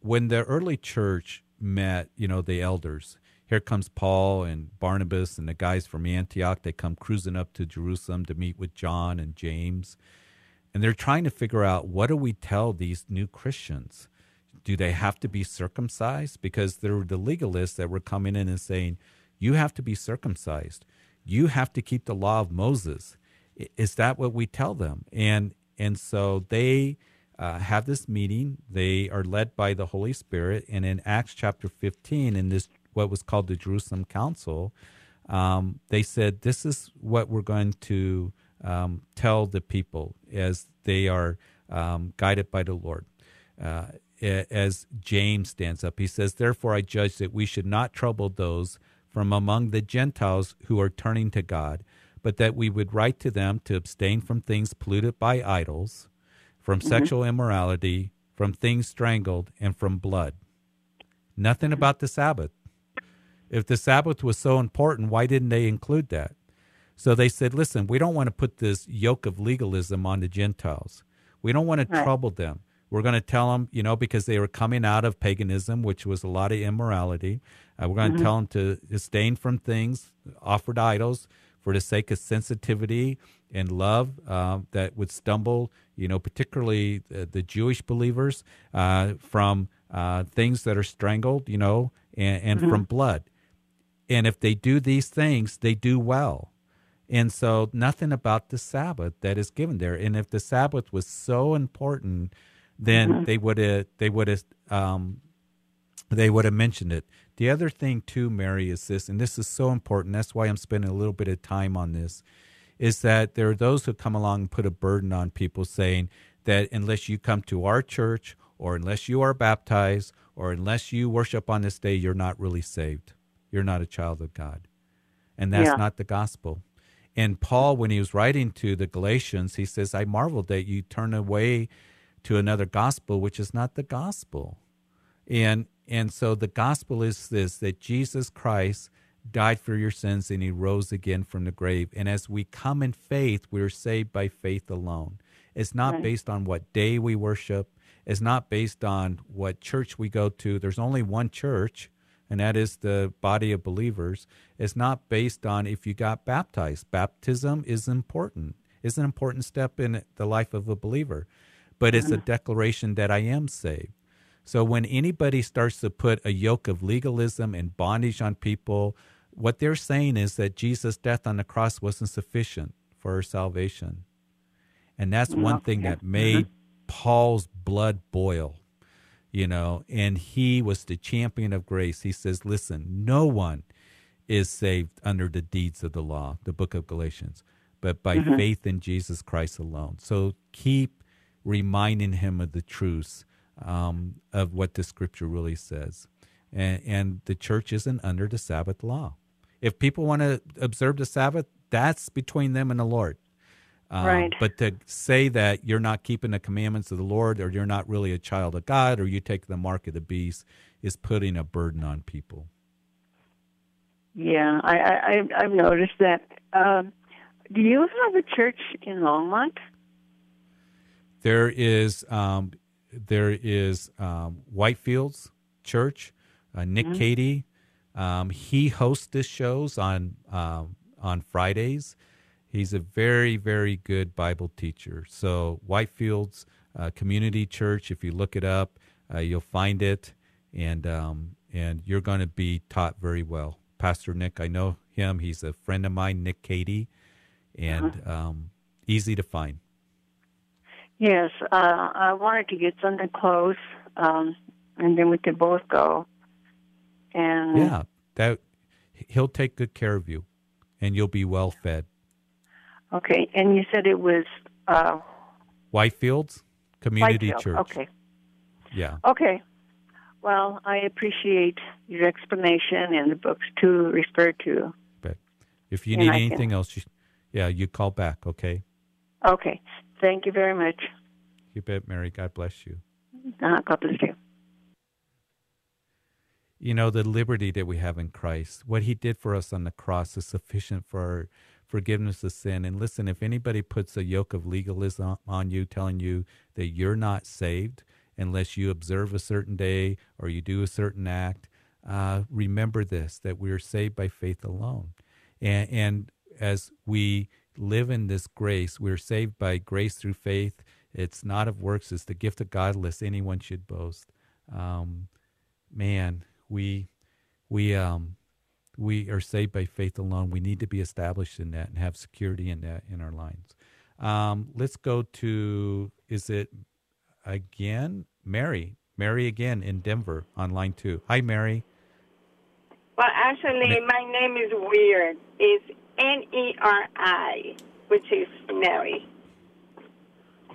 when the early church met, you know, the elders, here comes Paul and Barnabas and the guys from Antioch. They come cruising up to Jerusalem to meet with John and James and they're trying to figure out what do we tell these new Christians? Do they have to be circumcised? Because there were the legalists that were coming in and saying, you have to be circumcised. You have to keep the law of Moses. Is that what we tell them? And and so they uh, have this meeting. They are led by the Holy Spirit. And in Acts chapter 15, in this what was called the Jerusalem Council, um, they said, "This is what we're going to um, tell the people as they are um, guided by the Lord. Uh, as James stands up, he says, Therefore I judge that we should not trouble those from among the Gentiles who are turning to God, but that we would write to them to abstain from things polluted by idols, from mm-hmm. sexual immorality, from things strangled, and from blood. Nothing about the Sabbath. If the Sabbath was so important, why didn't they include that? So they said, listen, we don't want to put this yoke of legalism on the Gentiles. We don't want to right. trouble them. We're going to tell them, you know, because they were coming out of paganism, which was a lot of immorality. Uh, we're going to mm-hmm. tell them to abstain from things offered idols for the sake of sensitivity and love um, that would stumble, you know, particularly the, the Jewish believers uh, from uh, things that are strangled, you know, and, and mm-hmm. from blood. And if they do these things, they do well. And so nothing about the Sabbath that is given there. And if the Sabbath was so important, then mm-hmm. they would have they would have um, they would have mentioned it. The other thing too, Mary, is this, and this is so important. That's why I'm spending a little bit of time on this. Is that there are those who come along and put a burden on people, saying that unless you come to our church, or unless you are baptized, or unless you worship on this day, you're not really saved. You're not a child of God, and that's yeah. not the gospel. And Paul, when he was writing to the Galatians, he says, "I marvel that you turn away." to another gospel which is not the gospel. And and so the gospel is this that Jesus Christ died for your sins and he rose again from the grave. And as we come in faith, we're saved by faith alone. It's not right. based on what day we worship. It's not based on what church we go to. There's only one church, and that is the body of believers. It's not based on if you got baptized. Baptism is important. It's an important step in the life of a believer but it's a declaration that I am saved. So when anybody starts to put a yoke of legalism and bondage on people, what they're saying is that Jesus' death on the cross wasn't sufficient for our salvation. And that's one thing that made mm-hmm. Paul's blood boil, you know, and he was the champion of grace. He says, listen, no one is saved under the deeds of the law, the book of Galatians, but by mm-hmm. faith in Jesus Christ alone. So keep reminding him of the truths um, of what the scripture really says. And, and the church isn't under the Sabbath law. If people want to observe the Sabbath, that's between them and the Lord. Um, right. But to say that you're not keeping the commandments of the Lord or you're not really a child of God or you take the mark of the beast is putting a burden on people. Yeah, I, I, I've noticed that. Um, do you have a church in Longmont? There is um, there is um, Whitefields Church, uh, Nick mm-hmm. Cady. Um, he hosts the shows on um, on Fridays. He's a very very good Bible teacher. So Whitefields uh, Community Church, if you look it up, uh, you'll find it, and um, and you're going to be taught very well. Pastor Nick, I know him. He's a friend of mine, Nick Cady, and uh-huh. um, easy to find. Yes, uh, I wanted to get something close, um, and then we could both go. And yeah, that he'll take good care of you, and you'll be well fed. Okay, and you said it was uh, Whitefields Community Whitefield. Church. Okay. Yeah. Okay. Well, I appreciate your explanation and the books to refer to. But if you need anything can... else, you, yeah, you call back. Okay. Okay. Thank you very much. You bet, Mary. God bless you. Uh, God bless you. You know, the liberty that we have in Christ, what he did for us on the cross is sufficient for our forgiveness of sin. And listen, if anybody puts a yoke of legalism on you, telling you that you're not saved unless you observe a certain day or you do a certain act, uh, remember this that we are saved by faith alone. And, and as we live in this grace. We're saved by grace through faith. It's not of works, it's the gift of God, lest anyone should boast. Um, man, we we um, we are saved by faith alone. We need to be established in that and have security in that in our lives. Um, let's go to is it again Mary? Mary again in Denver on line two. Hi, Mary. Well, actually, my name is weird. It's N E R I, which is Mary.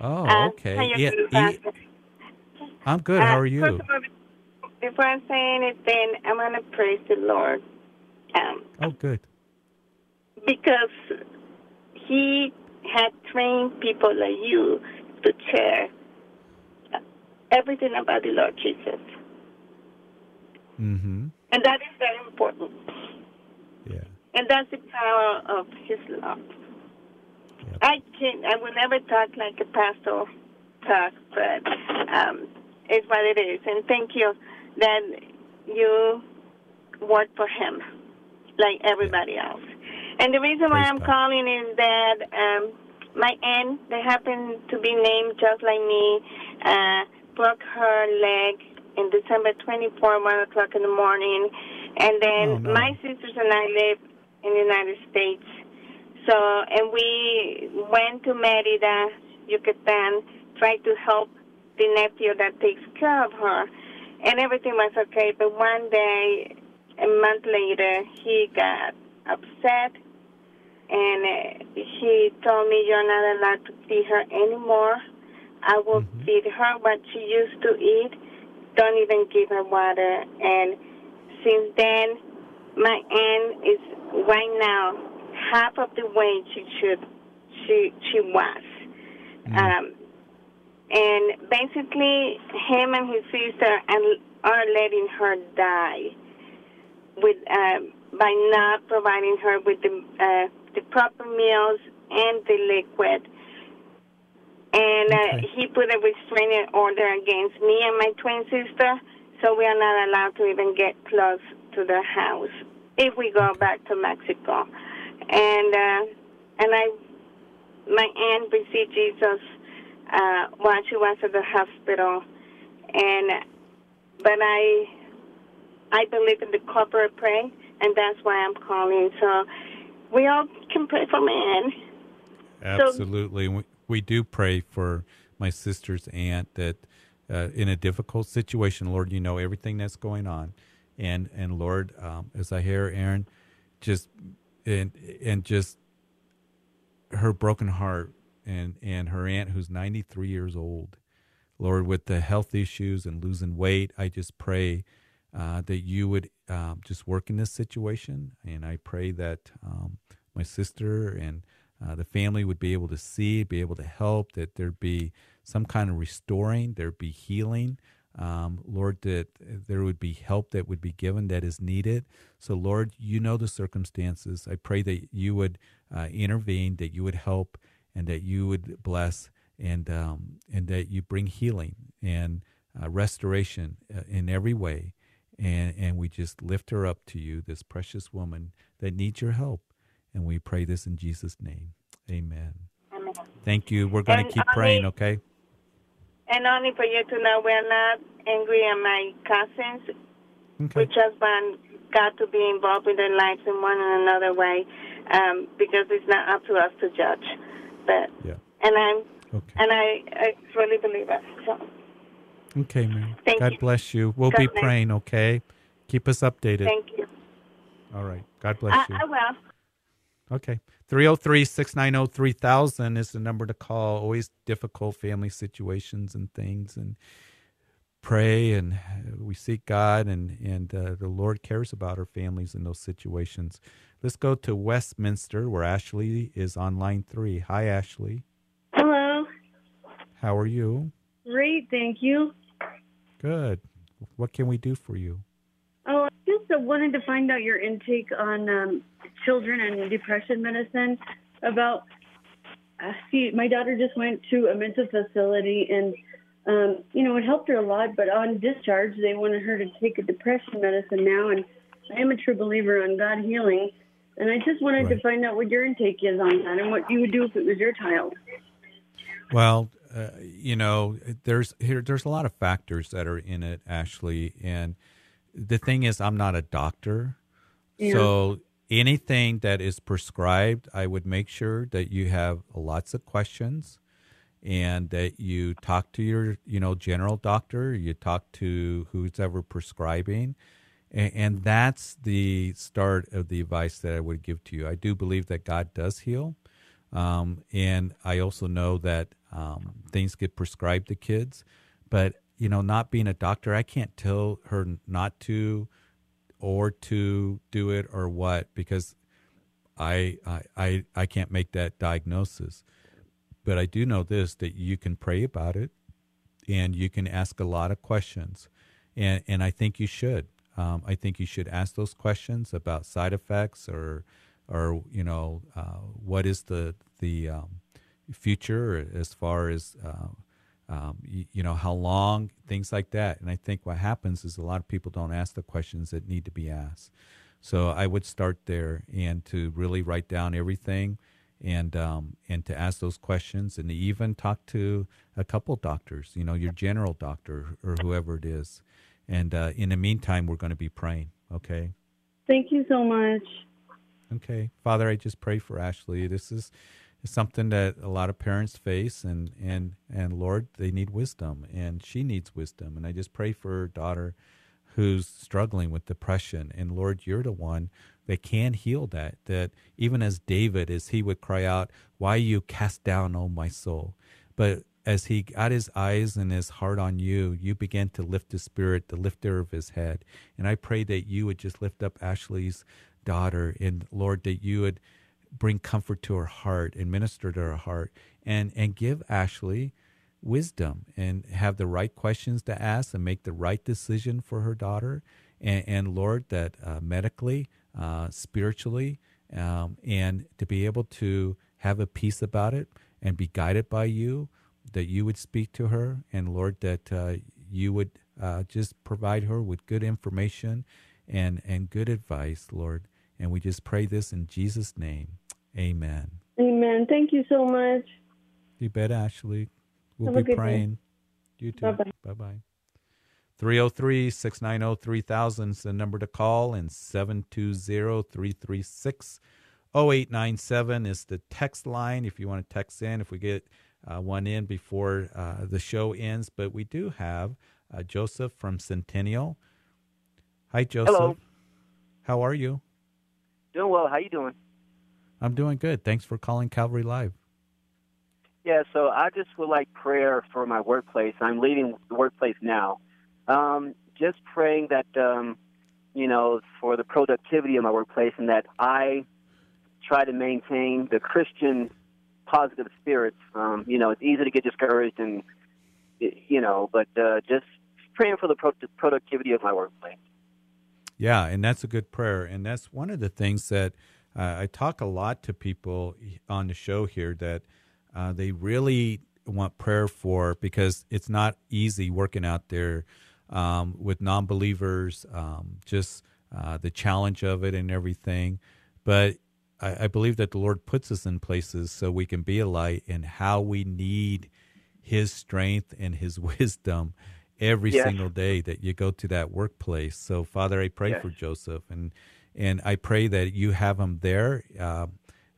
Oh, uh, okay. Yeah, e- I'm good. How are uh, you? Before I say anything, I'm going to praise the Lord. Um, oh, good. Because He had trained people like you to share everything about the Lord Jesus. Mm-hmm. And that is very important. Yeah. And that's the power of His love. Yep. I can I will never talk like a pastor talk, but um, it's what it is. And thank you that you work for Him like everybody else. And the reason why I'm God. calling is that um, my aunt, they happened to be named just like me, uh, broke her leg in December 24, 1 o'clock in the morning. And then Oh, no. my sisters and I live in the United States. So, and we went to Merida, Yucatan, tried to help the nephew that takes care of her. And everything was okay. But one day, a month later, he got upset and uh, he told me you're not allowed to feed her anymore. I will feed her what she used to eat. Don't even give her water. And since then, my aunt is right now half of the way she should she she was. Um, and basically, him and his sister and are letting her die with um, by not providing her with the uh, the proper meals and the liquid. And uh, Okay. he put a restraining order against me and my twin sister, so we are not allowed to even get close to the house if we go back to Mexico. And uh, and I, my aunt received Jesus uh, while she was at the hospital, and but I I believe in the corporate prayer, and that's why I'm calling. So we all can pray for aunt. Absolutely. we, we do pray for my sister's aunt that uh, in a difficult situation, Lord, you know everything that's going on. And, and Lord, um, as I hear Aaron, just, and, and just her broken heart and, and her aunt who's 93 years old, Lord, with the health issues and losing weight, I just pray uh, that you would um, just work in this situation. And I pray that um, my sister and uh, the family would be able to see, be able to help, that there'd be some kind of restoring, there'd be healing. Um, Lord, that there would be help that would be given that is needed. So, Lord, you know the circumstances. I pray that you would uh, intervene, that you would help, and that you would bless, and um, and that you bring healing and uh, restoration uh, in every way. And and we just lift her up to you, this precious woman that needs your help. And we pray this in Jesus' name. Amen. Amen. Thank you. We're going And to keep I- praying, okay? And only for you to know, we're not angry at my cousins. We just want God to be involved in their lives in one and another way, um, because it's not up to us to judge. But Yeah. and I'm Okay. and I, I really believe it. So Okay, Mary. Thank God you. bless you. We'll God be bless. praying, okay? Keep us updated. thank you. All right. God bless I, you. I will. Okay. 303 690 3000 is the number to call. Always difficult family situations and things. And pray and uh, we seek God, and, and uh, the Lord cares about our families in those situations. Let's go to Westminster, where Ashley is on line three. Hi, Ashley. Hello. How are you? Great, thank you. Good. What can we do for you? Oh, I just wanted to find out your intake on um, children and depression medicine. About, uh, see, my daughter just went to a mental facility, and um, you know it helped her a lot. But on discharge, they wanted her to take a depression medicine now, and I am a true believer on God healing. And I just wanted to find out what your intake is on that, and what you would do if it was your child. Well, uh, you know, there's here there's a lot of factors that are in it, Ashley, and the thing is, I'm not a doctor, Yeah. so anything that is prescribed, I would make sure that you have lots of questions, and that you talk to your, you know, general doctor, you talk to who's ever prescribing. And, and that's the start of the advice that I would give to you. I do believe that God does heal. Um, and I also know that um, things get prescribed to kids, but you know, not being a doctor, I can't tell her not to or to do it or what because I I I, I can't make that diagnosis. But I do know this that you can pray about it and you can ask a lot of questions, and and I think you should. Um, I think you should ask those questions about side effects or or you know uh, what is the the um, future as far as uh, um, you, you know how long things like that. And I think what happens is a lot of people don't ask the questions that need to be asked. So I would start there and to really write down everything and um, and to ask those questions and to even talk to a couple doctors, you know, your general doctor or whoever it is. And uh, in the meantime, we're going to be praying. Okay. Thank you so much. Okay, Father, I just pray for Ashley. This is something that a lot of parents face, and and and Lord, they need wisdom, and she needs wisdom. And I just pray for her daughter, who's struggling with depression. And Lord, you're the one that can heal that. That even as David, as he would cry out, "Why you cast down, O my soul?" But as he got his eyes and his heart on you, you began to lift his spirit, the lifter of his head. And I pray that you would just lift up Ashley's daughter, and Lord, that you would bring comfort to her heart and minister to her heart, and and give Ashley wisdom and have the right questions to ask and make the right decision for her daughter. And, and Lord, that uh, medically, uh, spiritually, um, and to be able to have a peace about it and be guided by you, that you would speak to her, and Lord, that uh, you would uh, just provide her with good information and and good advice, Lord. And we just pray this in Jesus' name. Amen. Amen. Thank you so much. You bet, Ashley. We'll Have be praying. Day. You too. Bye-bye. Bye-bye. 303 690 3000 is the number to call, and 720 336 0897 is the text line if you want to text in, if we get uh, one in before uh, the show ends. But we do have uh, Joseph from Centennial. Hi, Joseph. Hello. How are you? Doing well. How you doing? I'm doing good. Thanks for calling Calvary Live. Yeah, so I just would like prayer for my workplace. I'm leaving the workplace now. Um, just praying that, um, you know, for the productivity of my workplace and that I try to maintain the Christian positive spirits. Um, you know, it's easy to get discouraged and, you know, but uh, just praying for the pro- productivity of my workplace. Yeah, and that's a good prayer. And that's one of the things that uh, I talk a lot to people on the show here that uh, they really want prayer for because it's not easy working out there um, with non believers, um, just uh, the challenge of it and everything. But I, I, believe that the Lord puts us in places so we can be a light and how we need His strength and His wisdom every yes. single day that you go to that workplace. So, Father, I pray yes. for Joseph, and and I pray that you have him there, uh,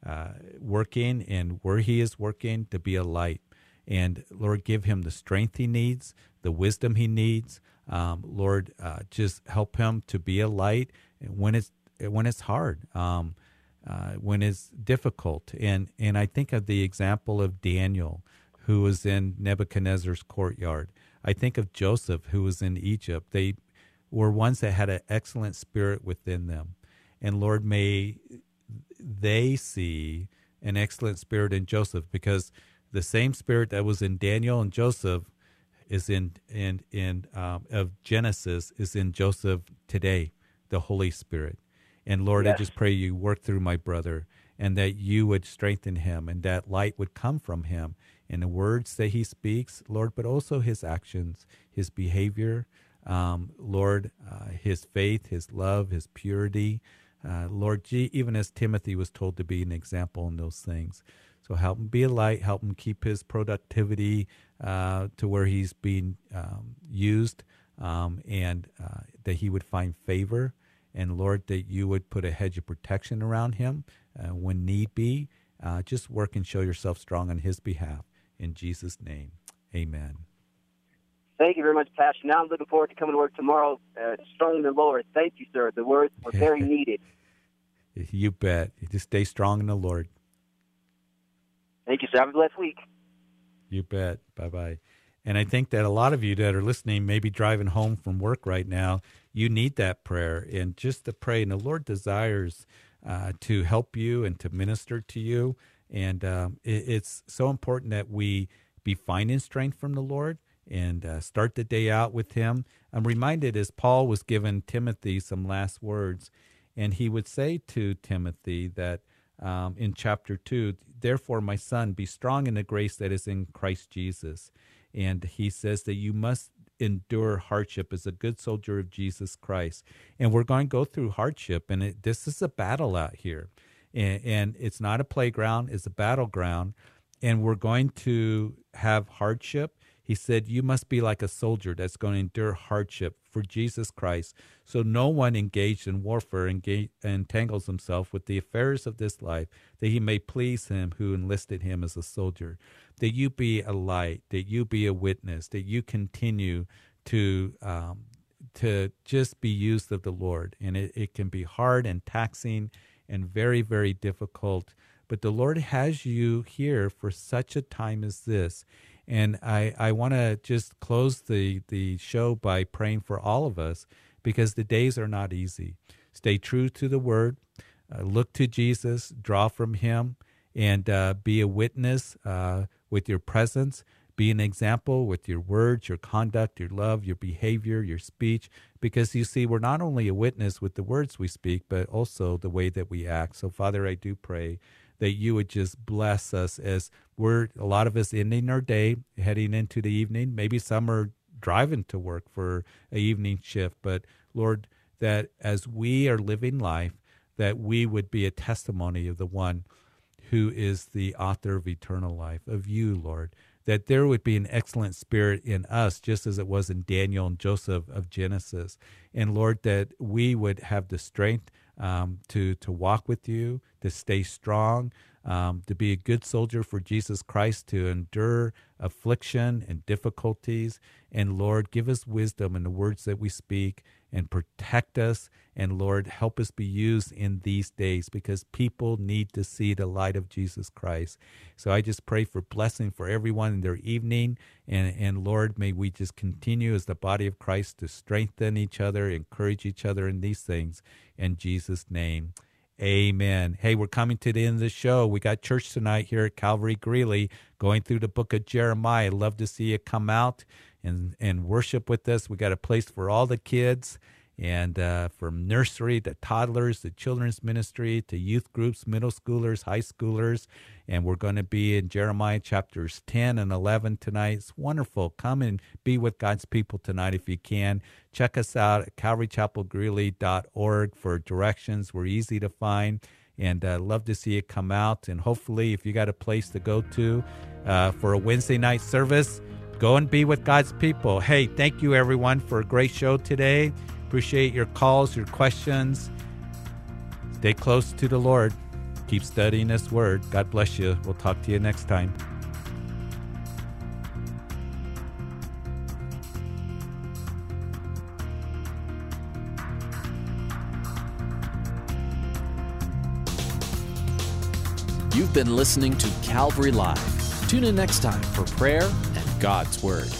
uh, working and where he is working to be a light. And Lord, give him the strength he needs, the wisdom he needs. Um, Lord, uh, just help him to be a light when it's when it's hard, um, uh, when it's difficult. And and I think of the example of Daniel, who was in Nebuchadnezzar's courtyard I think of Joseph, who was in Egypt. They were ones that had an excellent spirit within them. And Lord, may they see an excellent spirit in Joseph because the same spirit that was in Daniel and Joseph is in in in um, of Genesis is in Joseph today, the Holy Spirit. And Lord, yes. I just pray you work through my brother and that you would strengthen him and that light would come from him in the words that he speaks, Lord, but also his actions, his behavior, um, Lord, uh, his faith, his love, his purity. Uh, Lord, even as Timothy was told to be an example in those things. So help him be a light, help him keep his productivity uh, to where he's being um, used, um, and uh, that he would find favor. And Lord, that you would put a hedge of protection around him uh, when need be. Uh, just work and show yourself strong on his behalf. In Jesus' name, amen. Thank you very much, Pastor. Now I'm looking forward to coming to work tomorrow, uh, strong in the Lord. Thank you, sir. The words were very needed. You bet. You just stay strong in the Lord. Thank you, sir. Have a blessed week. You bet. Bye bye. And I think that a lot of you that are listening, maybe driving home from work right now, you need that prayer and just to pray. And the Lord desires uh, to help you and to minister to you. And um, it, it's so important that we be finding strength from the Lord and uh, start the day out with Him. I'm reminded as Paul was giving Timothy some last words, and he would say to Timothy that um, in chapter 2, Therefore, my son, be strong in the grace that is in Christ Jesus. And he says that you must endure hardship as a good soldier of Jesus Christ. And we're going to go through hardship, and it, this is a battle out here. And, and it's not a playground; it's a battleground, and we're going to have hardship. He said, You must be like a soldier that's going to endure hardship for Jesus Christ. So no one engaged in warfare engage, entangles himself with the affairs of this life, that he may please him who enlisted him as a soldier. That you be a light, that you be a witness, that you continue to um, to just be used of the Lord. And it, it can be hard and taxing and very, very difficult. But the Lord has you here for such a time as this. And I, I want to just close the, the show by praying for all of us because the days are not easy. Stay true to the word, uh, look to Jesus, draw from him, and uh, be a witness uh, with your presence. Be an example with your words, your conduct, your love, your behavior, your speech, because you see, we're not only a witness with the words we speak, but also the way that we act. So, Father, I do pray that you would just bless us as we're a lot of us ending our day, heading into the evening. Maybe some are driving to work for a evening shift, but Lord, that as we are living life, that we would be a testimony of the one who is the author of eternal life, of you, Lord. That there would be an excellent spirit in us, just as it was in Daniel and Joseph of Genesis. And Lord, that we would have the strength um, to to walk with you, to stay strong, um, to be a good soldier for Jesus Christ, to endure affliction and difficulties. And Lord, give us wisdom in the words that we speak and protect us. And Lord, help us be used in these days because people need to see the light of Jesus Christ. So I just pray for blessing for everyone in their evening. And, and Lord, may we just continue as the body of Christ to strengthen each other, encourage each other in these things. In Jesus' name. Amen. Hey, we're coming to the end of the show. We got church tonight here at Calvary Greeley, going through the book of Jeremiah. Love to see you come out and and worship with us. We got a place for all the kids and uh, from nursery to toddlers to children's ministry to youth groups, middle schoolers, high schoolers. And we're going to be in Jeremiah chapters 10 and 11 tonight. It's wonderful. Come and be with God's people tonight if you can. Check us out at calvarychapelgreeley.org for directions. We're easy to find. And uh, love to see you come out. And hopefully, if you got a place to go to uh, for a Wednesday night service, go and be with God's people. Hey, thank you everyone for a great show today. Appreciate your calls, your questions. Stay close to the Lord. Keep studying His Word. God bless you. We'll talk to you next time. You've been listening to Calvary Live. Tune in next time for prayer and God's Word.